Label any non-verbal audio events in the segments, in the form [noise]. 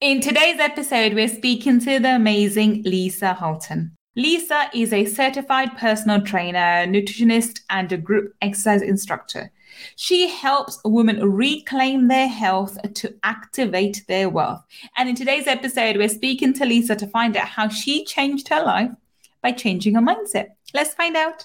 In today's episode, we're speaking to the amazing Lisa Holtan. Lisa is a certified personal trainer, nutritionist, and a group exercise instructor. She helps women reclaim their health to activate their wealth. And in today's episode, we're speaking to Lisa to find out how she changed her life by changing her mindset. Let's find out.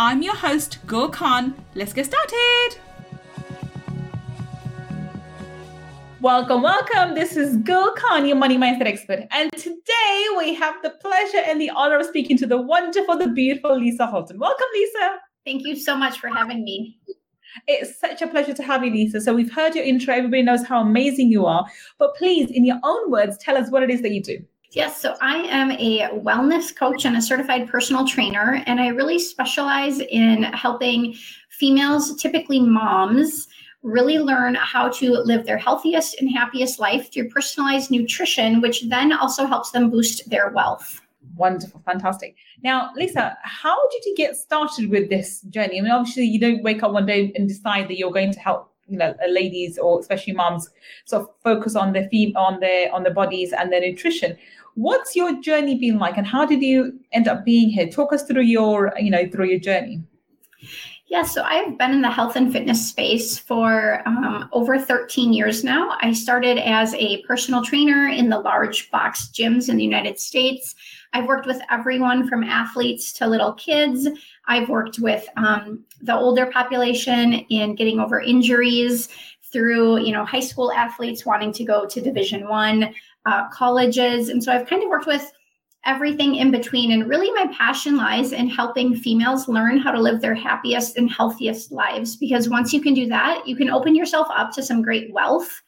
I'm your host, Gul Khan. Let's get started. Welcome, welcome. This is Gul Khan, your money mindset expert. And today we have the pleasure and the honor of speaking to the wonderful, the beautiful Lisa Holtan. Welcome, Lisa. Thank you so much for having me. It's such a pleasure to have you, Lisa. So we've heard your intro. Everybody knows how amazing you are. But please, in your own words, tell us what it is that you do. Yes, so I am a wellness coach and a certified personal trainer, and I really specialize in helping females, typically moms, really learn how to live their healthiest and happiest life through personalized nutrition, which then also helps them boost their wealth. Wonderful, fantastic. Now, Lisa, how did you get started with this journey? I mean, obviously, you don't wake up one day and decide that you're going to help you know ladies or especially moms sort of focus on their feet on their on their bodies and their nutrition What's your journey been like, and how did you end up being here? Talk us through your, you know, through your journey. Yeah, so I've been in the health and fitness space for um, over 13 years now. I started as a personal trainer in the large box gyms in the United States. I've worked with everyone from athletes to little kids. I've worked with um, the older population in getting over injuries through, you know, high school athletes wanting to go to Division One uh, colleges. And so I've kind of worked with everything in between. And really, my passion lies in helping females learn how to live their happiest and healthiest lives. Because once you can do that, you can open yourself up to some great wealth.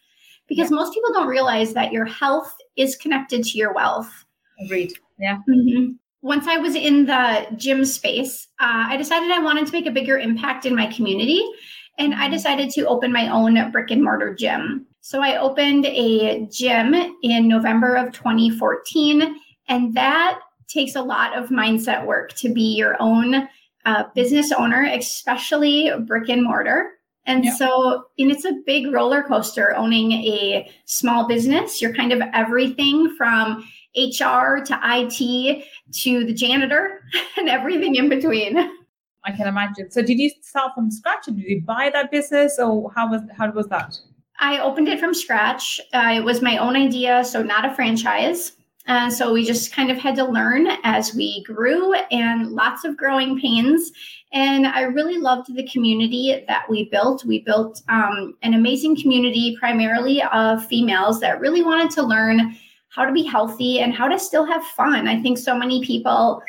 Because yeah. most people don't realize that your health is connected to your wealth. Agreed. Yeah. Mm-hmm. Once I was in the gym space, uh, I decided I wanted to make a bigger impact in my community. And I decided to open my own brick and mortar gym. So I opened a gym in November of 2014, and that takes a lot of mindset work to be your own uh, business owner, especially brick and mortar. And yep. so, and it's a big roller coaster owning a small business. You're kind of everything from HR to IT to the janitor [laughs] and everything in between. I can imagine. So, did you start from scratch, or did you buy that business, or how was how was that? I opened it from scratch. Uh, it was my own idea, so not a franchise. Uh, so we just kind of had to learn as we grew and lots of growing pains. And I really loved the community that we built. We built um, an amazing community, primarily of females that really wanted to learn how to be healthy and how to still have fun. I think so many people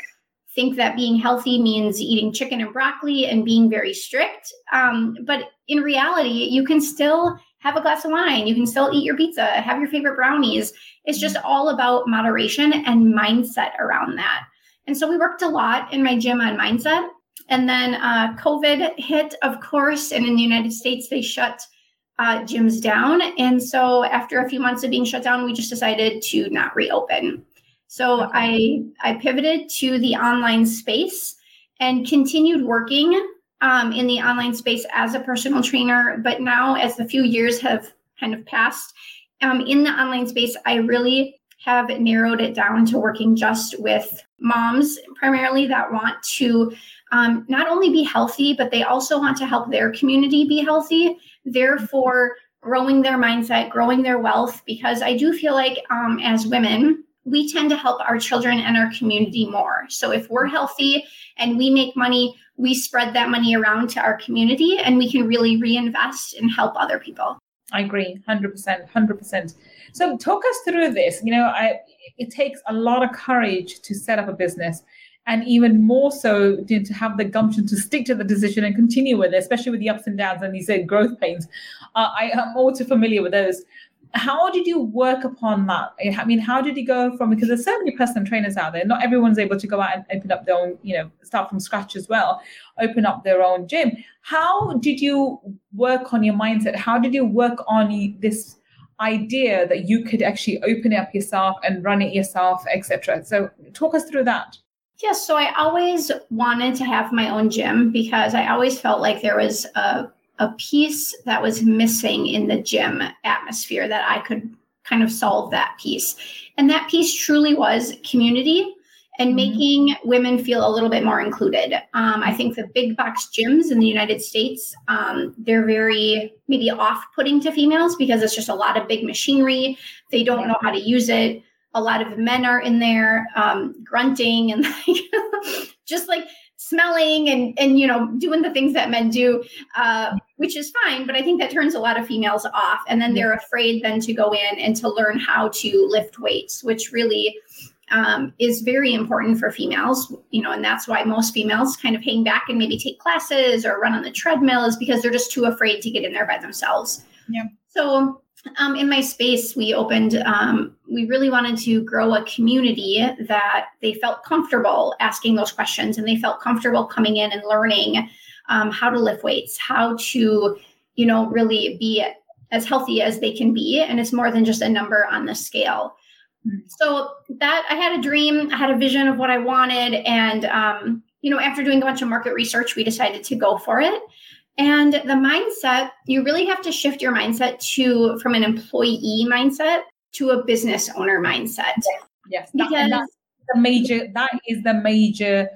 think that being healthy means eating chicken and broccoli and being very strict. Um, but in reality, you can still have a glass of wine. You can still eat your pizza, have your favorite brownies. It's just all about moderation and mindset around that. And so we worked a lot in my gym on mindset. And then uh, COVID hit, of course, and in the United States, they shut uh, gyms down. And so after a few months of being shut down, we just decided to not reopen. So I I pivoted to the online space and continued working um, in the online space as a personal trainer. But now, as the few years have kind of passed, um, in the online space, I really have narrowed it down to working just with moms primarily that want to um, not only be healthy, but they also want to help their community be healthy. Therefore, growing their mindset, growing their wealth, because I do feel like um, as women, we tend to help our children and our community more. So if we're healthy and we make money, we spread that money around to our community and we can really reinvest and help other people. I agree, 100%, 100%. So talk us through this. You know, I, it takes a lot of courage to set up a business. And even more so you know, to have the gumption to stick to the decision and continue with it, especially with the ups and downs and these said growth pains. Uh, I am all too familiar with those. How did you work upon that? I mean, how did you go from because there's so many personal trainers out there. Not everyone's able to go out and open up their own, you know, start from scratch as well, open up their own gym. How did you work on your mindset? How did you work on this idea that you could actually open up yourself and run it yourself, etc. So talk us through that. Yes, so I always wanted to have my own gym because I always felt like there was a a piece that was missing in the gym atmosphere that I could kind of solve that piece. And that piece truly was community and mm-hmm. making women feel a little bit more included. Um, I think the big box gyms in the United States, um, they're very maybe off putting to females because it's just a lot of big machinery. They don't know how to use it. A lot of men are in there um, grunting and like, [laughs] just like smelling and and you know doing the things that men do uh, which is fine but i think that turns a lot of females off. And then they're afraid then to go in and to learn how to lift weights which really um, is very important for females you know and that's why most females kind of hang back and maybe take classes or run on the treadmill is because they're just too afraid to get in there by themselves. Yeah. So um, in my space, we opened, um, we really wanted to grow a community that they felt comfortable asking those questions and they felt comfortable coming in and learning um, how to lift weights, how to, you know, really be as healthy as they can be. And it's more than just a number on the scale. Hmm. So that I had a dream, I had a vision of what I wanted. And, um, you know, after doing a bunch of market research, we decided to go for it. And the mindset, you really have to shift your mindset to from an employee mindset to a business owner mindset. Yes, because that, that's the major. That is the major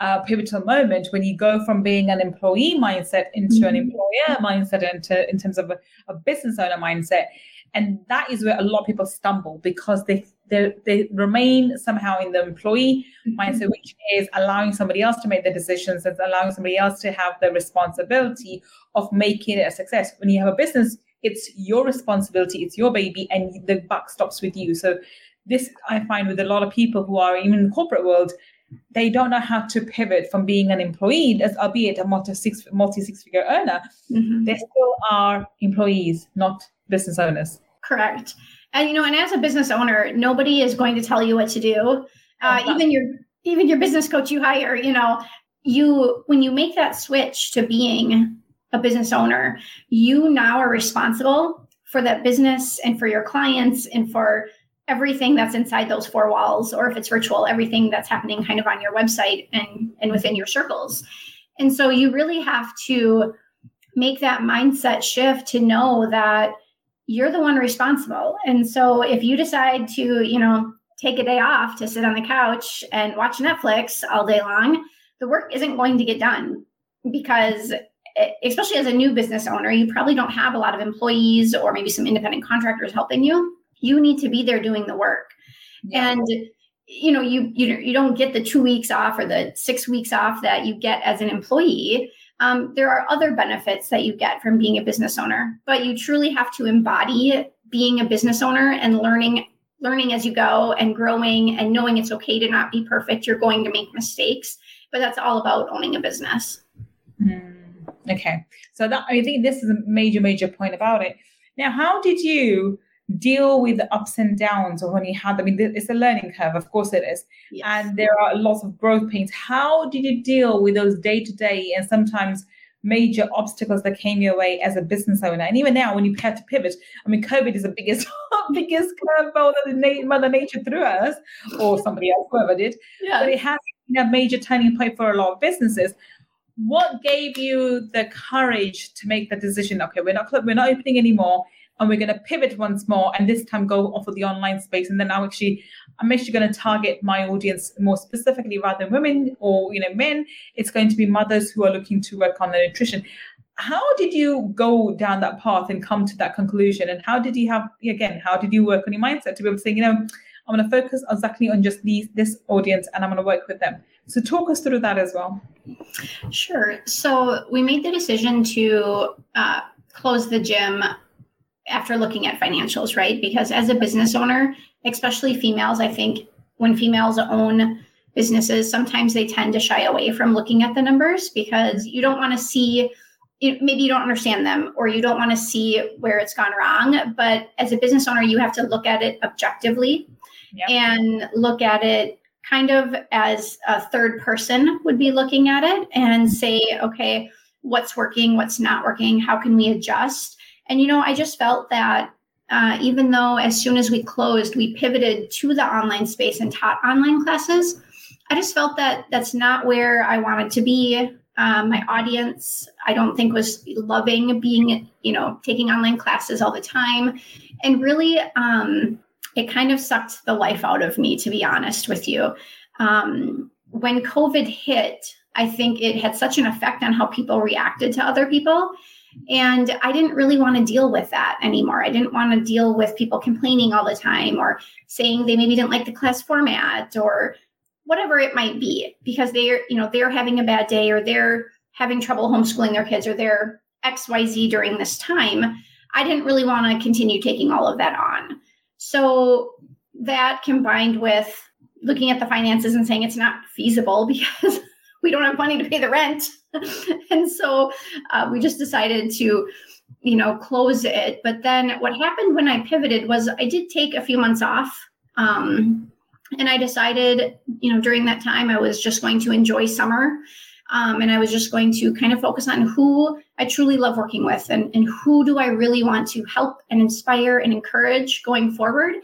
uh, pivotal moment when you go from being an employee mindset into mm-hmm. an employer mindset, into in terms of a, a business owner mindset, and that is where a lot of people stumble because they they, they remain somehow in the employee mm-hmm. mindset, which is allowing somebody else to make the decisions and allowing somebody else to have the responsibility of making it a success. When you have a business, it's your responsibility, it's your baby, and the buck stops with you. So this I find with a lot of people who are even in the corporate world, they don't know how to pivot from being an employee, as albeit a multi six multi six figure earner. Mm-hmm. They still are employees, not business owners. Correct. And you know, and as a business owner, nobody is going to tell you what to do. Uh, even your even your business coach you hire, you know, you when you make that switch to being a business owner, you now are responsible for that business and for your clients and for everything that's inside those four walls or if it's virtual everything that's happening kind of on your website and and within your circles and so you really have to make that mindset shift to know that you're the one responsible. And so if you decide to, you know, take a day off to sit on the couch and watch Netflix all day long, the work isn't going to get done because especially as a new business owner, you probably don't have a lot of employees or maybe some independent contractors helping you. You need to be there doing the work. Yeah. And you know, you you you don't get the 2 weeks off or the 6 weeks off that you get as an employee um, there are other benefits that you get from being a business owner, but you truly have to embody being a business owner and learning learning as you go and growing and knowing it's okay to not be perfect. You're going to make mistakes, but that's all about owning a business. Mm, okay. So that I think this is a major, major point about it. Now, how did you deal with the ups and downs of when you had, I mean, it's a learning curve, of course it is. Yes. And there are lots of growth pains. How did you deal with those day to day and sometimes major obstacles that came your way as a business owner? And even now, when you had to pivot, I mean, COVID is the biggest, [laughs] biggest curveball that Mother Nature threw us, or somebody else, whoever did. Yeah. But it has been a major turning point for a lot of businesses what gave you the courage to make the decision okay we're not we're not opening anymore and we're going to pivot once more and this time go off of the online space. And then i'm actually i'm actually going to target my audience more specifically rather than women or you know men. It's going to be mothers who are looking to work on their nutrition. How did you go down that path and come to that conclusion? And how did you have again how did you work on your mindset to be able to say you know i'm going to focus exactly on just these this audience and i'm going to work with them. So talk us through that as well. Sure. So we made the decision to uh, close the gym after looking at financials, right? Because as a business owner, especially females, I think when females own businesses, sometimes they tend to shy away from looking at the numbers because you don't want to see maybe you don't understand them or you don't want to see where it's gone wrong. But as a business owner, you have to look at it objectively yep. and look at it kind of as a third person would be looking at it and say, okay, what's working, what's not working, how can we adjust? And, you know, I just felt that uh, even though as soon as we closed, we pivoted to the online space and taught online classes, I just felt that that's not where I wanted to be. Um, my audience, I don't think was loving being, you know, taking online classes all the time. And really, um, it kind of sucked the life out of me, to be honest with you. Um, when COVID hit, I think it had such an effect on how people reacted to other people. And I didn't really want to deal with that anymore. I didn't want to deal with people complaining all the time or saying they maybe didn't like the class format or whatever it might be because they're, you know, they're having a bad day or they're having trouble homeschooling their kids or they're XYZ during this time. I didn't really want to continue taking all of that on. So that combined with looking at the finances and saying it's not feasible [laughs] because we don't have money to pay the rent. [laughs] and so uh, we just decided to, you know, close it. But then what happened when I pivoted was I did take a few months off. Um, and I decided, you know, during that time I was just going to enjoy summer. Um, and I was just going to kind of focus on who I truly love working with and, and who do I really want to help and inspire and encourage going forward.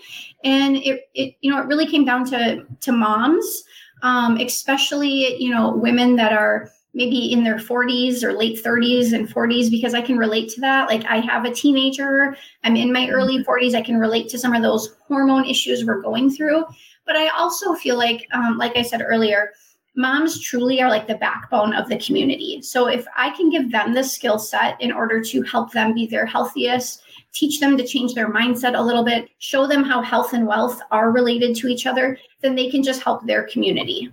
And it, it you know, it really came down to to moms um, especially you know women that are maybe in their 40s or late 30s and 40s because I can relate to that. Like I have a teenager, I'm in my early 40s, mm-hmm. I can relate to some of those hormone issues we're going through. But I also feel like, um, like I said earlier, moms truly are like the backbone of the community. So if I can give them the skill set in order to help them be their healthiest, teach them to change their mindset a little bit, show them how health and wealth are related to each other, then they can just help their community.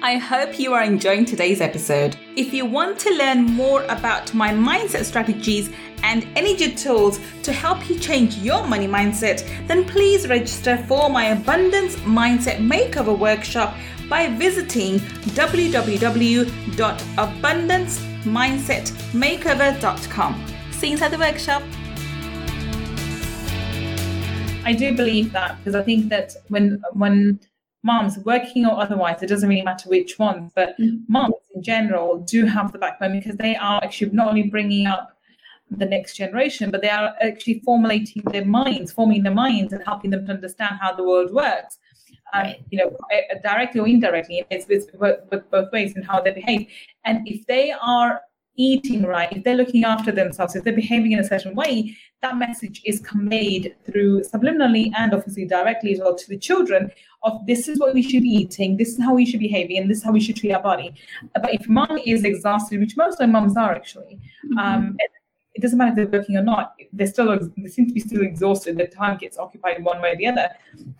I hope you are enjoying today's episode. If you want to learn more about my mindset strategies and energy tools to help you change your money mindset, then please register for my Abundance Mindset Makeover Workshop by visiting www.abundancemindsetmakeover.com. See you inside the workshop. I do believe that because I think that when when moms working or otherwise, it doesn't really matter which ones, but mm-hmm. moms in general do have the backbone because they are actually not only bringing up the next generation, but they are actually formulating their minds, forming their minds, and helping them to understand how the world works. Um, you know, directly or indirectly, it's, it's both ways in how they behave. And if they are eating right, if they're looking after themselves, if they're behaving in a certain way, that message is conveyed through subliminally and obviously directly as well to the children of this is what we should be eating, this is how we should be behaving, and this is how we should treat our body. But if mom is exhausted, which most of moms are actually, mm-hmm. um, it, doesn't matter if they're working or not, they're still they seem to be still exhausted. Their time gets occupied one way or the other,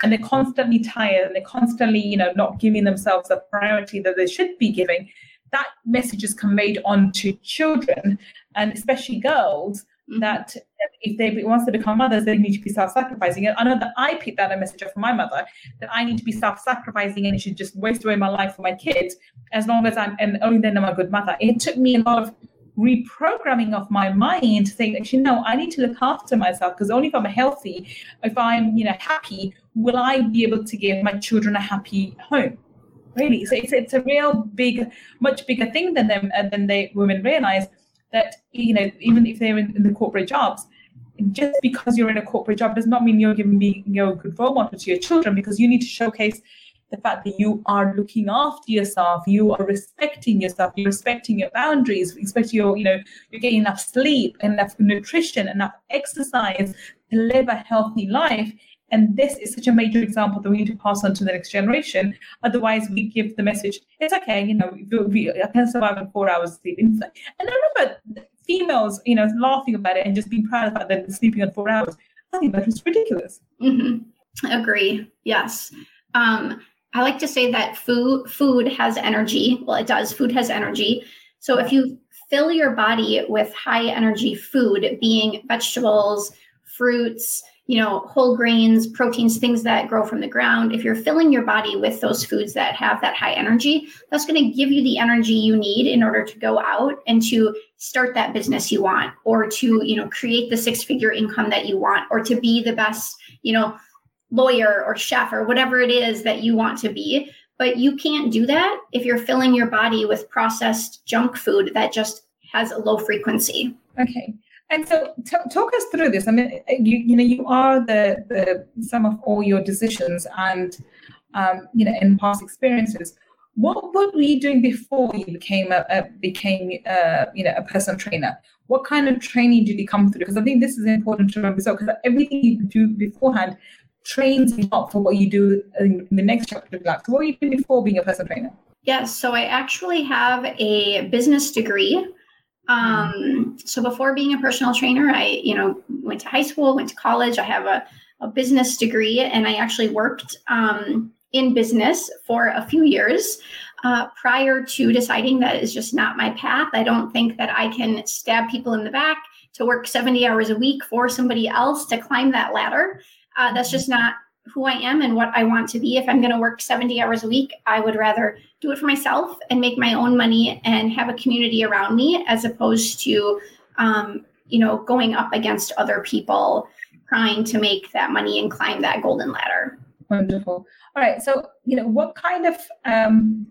and they're constantly tired, and they're constantly, you know, not giving themselves the priority that they should be giving that message is conveyed on to children and especially girls mm-hmm. that if they once they become mothers they need to be self-sacrificing. And i know that i picked that a message up from my mother that i need to be self-sacrificing and it should just waste away my life for my kids as long as i'm and only then i'm a good mother. It took me a lot of reprogramming of my mind saying actually no i need to look after myself because only if i'm healthy if i'm you know happy will i be able to give my children a happy home really. So it's, it's a real big, much bigger thing than them uh, than they women realize that you know even if they're in, in, the corporate jobs, just because you're in a corporate job does not mean you're giving me you a good role model to your children because you need to showcase the fact that you are looking after yourself, you are respecting yourself, you're respecting your boundaries, respecting your, you know, you're getting enough sleep, enough nutrition, enough exercise to live a healthy life. And this is such a major example that we need to pass on to the next generation. Otherwise, we give the message, it's okay, you know, we, I can survive on four hours sleep. And I remember females, you know, laughing about it and just being proud about the fact that they're sleeping on four hours. I think that was ridiculous. Mm-hmm. Agree. Yes. Um, I like to say that food food has energy. Well, it does. Food has energy. So if you fill your body with high energy food, being vegetables, fruits, you know, whole grains, proteins, things that grow from the ground, if you're filling your body with those foods that have that high energy, that's going to give you the energy you need in order to go out and to start that business you want or to, you know, create the six-figure income that you want or to be the best, you know, lawyer or chef or whatever it is that you want to be. But you can't do that if you're filling your body with processed junk food that just has a low frequency. Okay. And so, t- talk us through this. I mean, you, you know, you are the the sum of all your decisions and um, you know, in past experiences. What what were you doing before you became a, a became uh, you know a personal trainer? What kind of training did you come through? Because I think this is important to remember. So, because everything you do beforehand trains you up for what you do in the next chapter of life. So, what were you doing before being a personal trainer? Yes, so I actually have a business degree um, so before being a personal trainer, I, you know, went to high school, went to college. I have a, a business degree, and I actually worked um, in business for a few years uh, prior to deciding that is just not my path. I don't think that I can stab people in the back to work 70 hours a week for somebody else to climb that ladder. Uh, that's just not who I am and what I want to be. If I'm going to work 70 hours a week, I would rather do it for myself and make my own money and have a community around me as opposed to, um, you know, going up against other people trying to make that money and climb that golden ladder. Wonderful. All right. So, you know, what kind of um,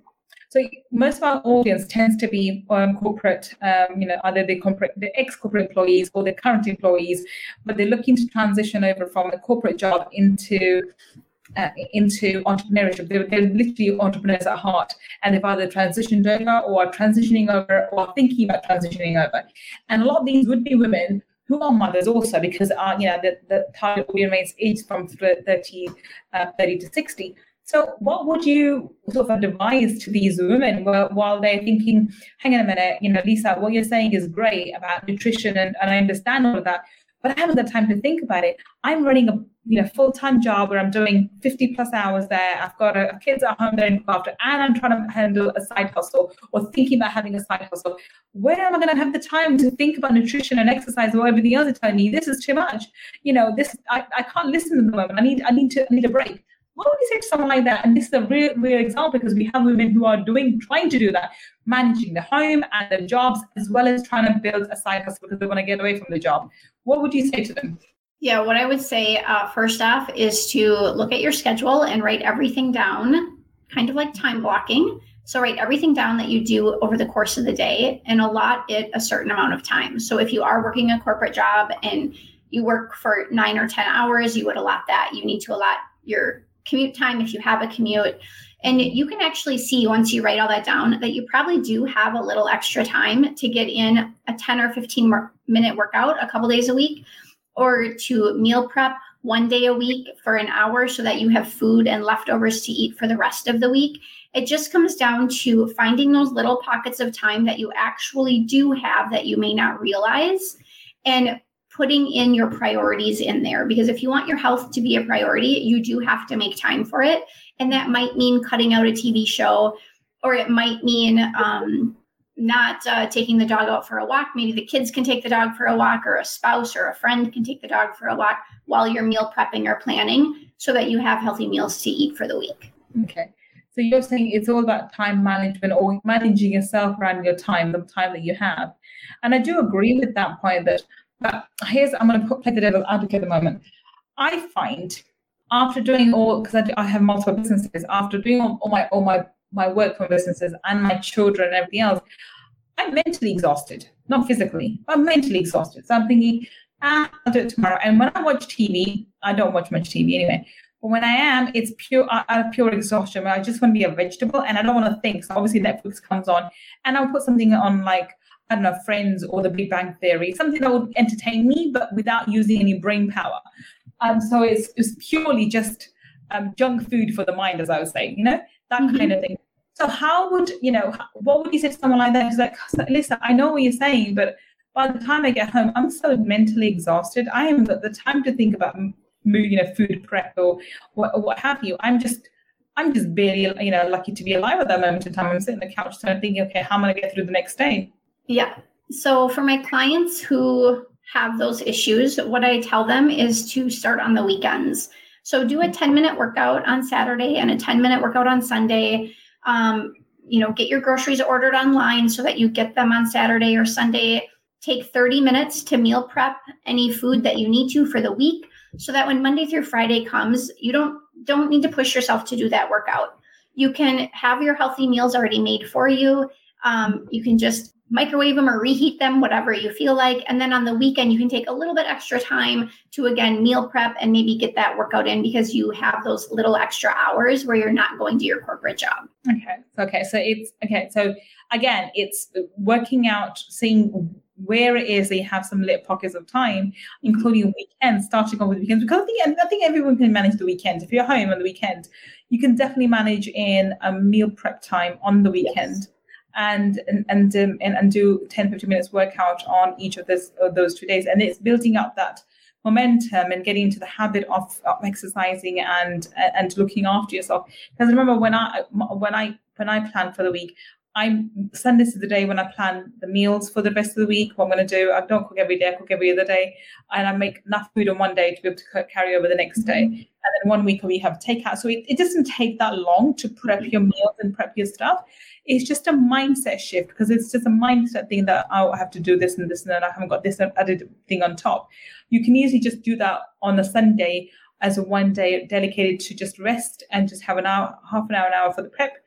so most of our audience tends to be um, corporate, um, you know, either the corporate, the ex-corporate employees or the current employees, but they're looking to transition over from a corporate job into uh, into entrepreneurship. They're, they're, literally entrepreneurs at heart, and they've either transitioned over or are transitioning over or thinking about transitioning over. And a lot of these would be women who are mothers also, because uh, you know the, the target audience remains aged from 30, uh, 30 to 60. So, what would you sort of advise to these women while they're thinking, hang on a minute, you know, Lisa, what you're saying is great about nutrition and, and I understand all of that, but I haven't the time to think about it. I'm running a you know full-time job where I'm doing 50 plus hours there. I've got a, a kids at home that I look after, and I'm trying to handle a side hustle or thinking about having a side hustle. Where am I going to have the time to think about nutrition and exercise or everything else is telling me this is too much? You know, this I, I can't listen at the moment. I need I need to I need a break. Would you say to someone like that? And this is a real, real example because we have women who are doing, trying to do that, managing the home and their jobs, as well as trying to build a side hustle because they want to get away from the job. What would you say to them? Yeah, what I would say uh, first off is to look at your schedule and write everything down, kind of like time blocking. So write everything down that you do over the course of the day and allot it a certain amount of time. So if you are working a corporate job and you work for nine or 10 hours, you would allot that. You need to allot your commute time if you have a commute. And you can actually see once you write all that down that you probably do have a little extra time to get in a 10 or 15 minute workout a couple days a week or to meal prep one day a week for an hour so that you have food and leftovers to eat for the rest of the week. It just comes down to finding those little pockets of time that you actually do have that you may not realize and putting in your priorities in there because if you want your health to be a priority, you do have to make time for it. And that might mean cutting out a TV show, or it might mean um, not uh, taking the dog out for a walk. Maybe the kids can take the dog for a walk, or a spouse or a friend can take the dog for a walk while you're meal prepping or planning so that you have healthy meals to eat for the week. Okay. So you're saying it's all about time management or managing yourself around your time, the time that you have. And I do agree with that point that but here's I'm going to put, play the devil's advocate at the moment. I find after doing all because I, I, have multiple businesses, after doing all, all, my all my my work for businesses and my children and everything else, I'm mentally exhausted, not physically. I'm mentally exhausted. So I'm thinking, ah, I'll do it tomorrow. And when I watch TV, I don't watch much TV anyway. But when I am, it's pure out of pure exhaustion. I just want to be a vegetable and I don't want to think. So obviously Netflix comes on, and I'll put something on like I don't know, Friends or The Big Bang Theory, something that would entertain me, but without using any brain power. Um, so it's, it's purely just um, junk food for the mind, as I was saying, you know, that mm-hmm. kind of thing. So how would, you know, what would you say to someone like that who's like, listen, I know what you're saying, but by the time I get home, I'm so mentally exhausted. I am the, the time to think about, you know, food prep or what, what have you. I'm just, I'm just barely, you know, lucky to be alive at that moment in time. I'm sitting on the couch, kind of thinking, okay, how am I going to get through the next day? Yeah. So for my clients who have those issues, what I tell them is to start on the weekends. So do a 10 minute workout on Saturday and a 10 minute workout on Sunday. Um, you know, get your groceries ordered online so that you get them on Saturday or Sunday. Take 30 minutes to meal prep any food that you need to for the week so that when Monday through Friday comes, you don't don't need to push yourself to do that workout. You can have your healthy meals already made for you. Um, you can just microwave them or reheat them, whatever you feel like. And then on the weekend, you can take a little bit extra time to again meal prep and maybe get that workout in because you have those little extra hours where you're not going to your corporate job. Okay. Okay. So it's okay. So again, it's working out, seeing where it is that you have some little pockets of time, including weekends, starting off with weekends. Because I think I think everyone can manage the weekend. If you're home on the weekend, you can definitely manage in a meal prep time on the weekend. Yes and and and, um, and, and do 10 15 minutes workout on each of this of those two days. And it's building up that momentum and getting into the habit of, of exercising and and looking after yourself. Because remember when i when i when i plan for the week I'm Sundays is the day when I plan the meals for the rest of the week. What I'm going to do, I don't cook every day. I cook every other day, and I make enough food on one day to be able to carry over the next day. Mm-hmm. And then one week we have takeout. So it, it doesn't take that long to prep your meals and prep your stuff it's just a mindset shift because it's just a mindset thing that oh, I have to do this and this and then I haven't got this added thing on top. You can easily just do that on a Sunday as a one day dedicated to just rest and just have an hour, half an hour, an hour for the prep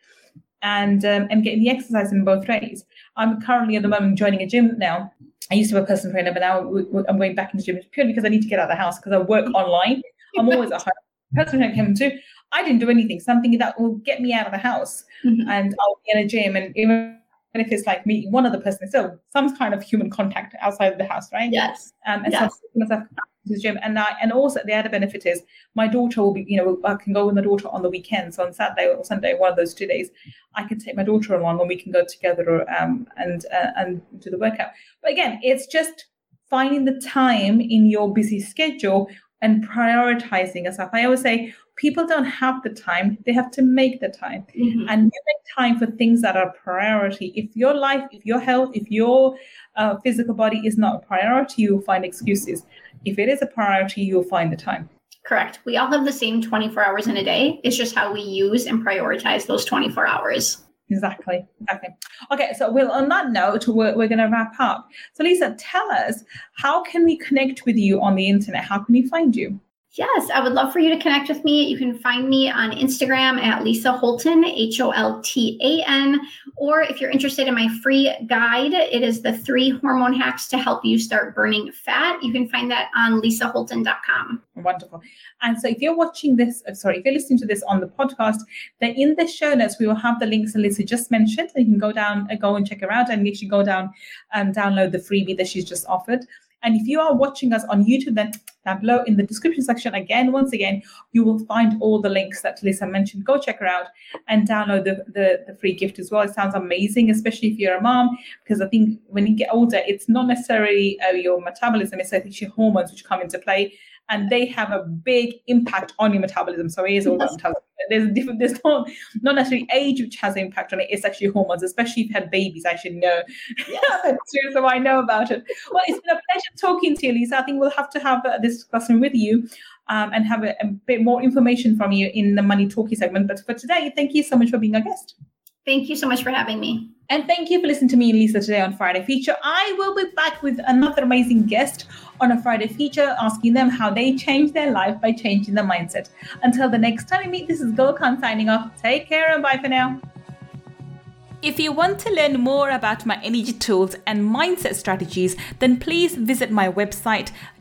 and um, and getting the exercise in both ways. I'm currently at the moment joining a gym now. I used to be a personal trainer, but now I'm going back into the gym purely because I need to get out of the house because I work online. I'm [laughs] always at home. Personal trainer came too. I didn't do anything, something that will get me out of the house. Mm-hmm. And I'll be in a gym and even if it's like meeting one other person, still some kind of human contact outside of the house, right? Yes. Um, and yes. so myself to the gym. And I, and also the other benefit is my daughter will be, you know, I can go with my daughter on the weekend. so on Saturday or Sunday, one of those two days, I can take my daughter along and we can go together um, and uh, and do the workout. But again, it's just finding the time in your busy schedule and prioritizing yourself. I always say people don't have the time, they have to make the time. Mm-hmm. And you make time for things that are priority. If your life, if your health, if your uh, physical body is not a priority, you'll find excuses. If it is a priority, you'll find the time. Correct. We all have the same 24 hours in a day. It's just how we use and prioritize those 24 hours. Exactly. Exactly. Okay. So, we'll, on that note, we're, we're going to wrap up. So, Lisa, tell us how can we connect with you on the internet? How can we find you? Yes, I would love for you to connect with me. You can find me on Instagram at Lisa Holtan, H O L T A N. Or if you're interested in my free guide, it is the three hormone hacks to help you start burning fat. You can find that on lisaholtan.com. Wonderful. And so if you're watching this, uh, sorry, if you're listening to this on the podcast, then in the show notes, we will have the links that Lisa just mentioned. You can go down, uh, go and check her out and actually go down and download the freebie that she's just offered. And if you are watching us on YouTube, then down below in the description section, again, once again, you will find all the links that Lisa mentioned. Go check her out and download the, the, the free gift as well. It sounds amazing, especially if you're a mom, because I think when you get older, it's not necessarily uh, your metabolism, it's actually your hormones which come into play and they have a big impact on your metabolism. So it is all about metabolism. There's a different. There's not not necessarily age which has an impact on it. It's actually hormones, especially if you had babies. I should know. Yeah, [laughs] so I know about it. Well, it's been a pleasure talking to you, Lisa. I think we'll have to have uh, this discussion with you. Um, and have a, a bit more information from you in the money talkie segment. But for today, thank you so much for being our guest. Thank you so much for having me. And thank you for listening to me and Lisa today on Friday Feature. I will be back with another amazing guest on a Friday Feature, asking them how they changed their life by changing their mindset. Until the next time we meet, this is Gul signing off. Take care and bye for now. If you want to learn more about my energy tools and mindset strategies, then please visit my website